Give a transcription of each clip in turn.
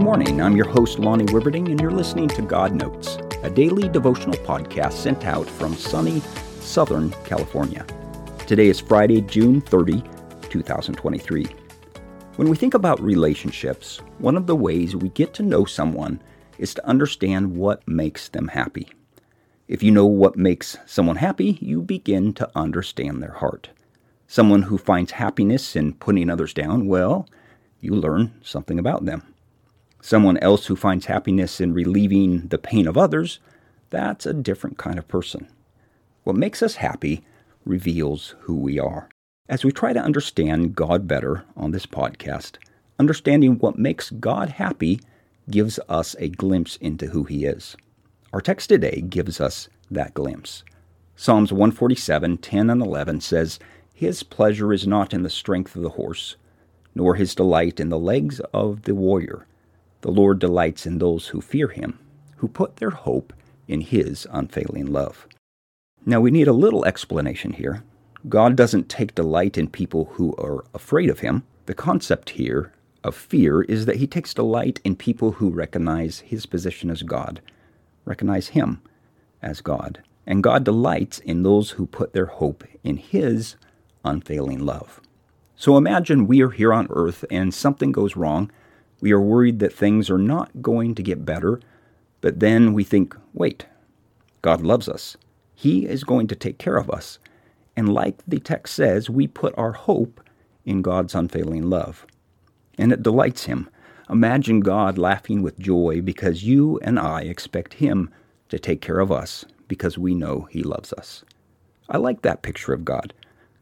morning. I'm your host, Lonnie Wibberding, and you're listening to God Notes, a daily devotional podcast sent out from sunny Southern California. Today is Friday, June 30, 2023. When we think about relationships, one of the ways we get to know someone is to understand what makes them happy. If you know what makes someone happy, you begin to understand their heart. Someone who finds happiness in putting others down, well, you learn something about them. Someone else who finds happiness in relieving the pain of others, that's a different kind of person. What makes us happy reveals who we are. As we try to understand God better on this podcast, understanding what makes God happy gives us a glimpse into who He is. Our text today gives us that glimpse. Psalms 147, 10 and 11 says, His pleasure is not in the strength of the horse, nor his delight in the legs of the warrior. The Lord delights in those who fear him, who put their hope in his unfailing love. Now we need a little explanation here. God doesn't take delight in people who are afraid of him. The concept here of fear is that he takes delight in people who recognize his position as God, recognize him as God. And God delights in those who put their hope in his unfailing love. So imagine we are here on earth and something goes wrong we are worried that things are not going to get better, but then we think, wait, God loves us. He is going to take care of us. And like the text says, we put our hope in God's unfailing love. And it delights Him. Imagine God laughing with joy because you and I expect Him to take care of us because we know He loves us. I like that picture of God.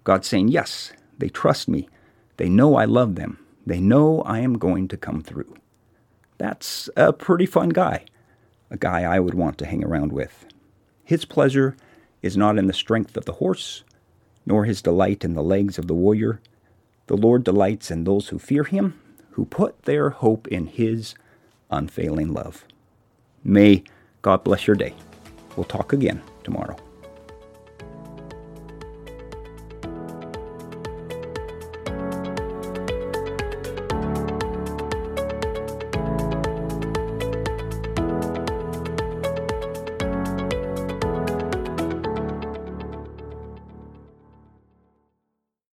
God saying, Yes, they trust me. They know I love them. They know I am going to come through. That's a pretty fun guy, a guy I would want to hang around with. His pleasure is not in the strength of the horse, nor his delight in the legs of the warrior. The Lord delights in those who fear him, who put their hope in his unfailing love. May God bless your day. We'll talk again tomorrow.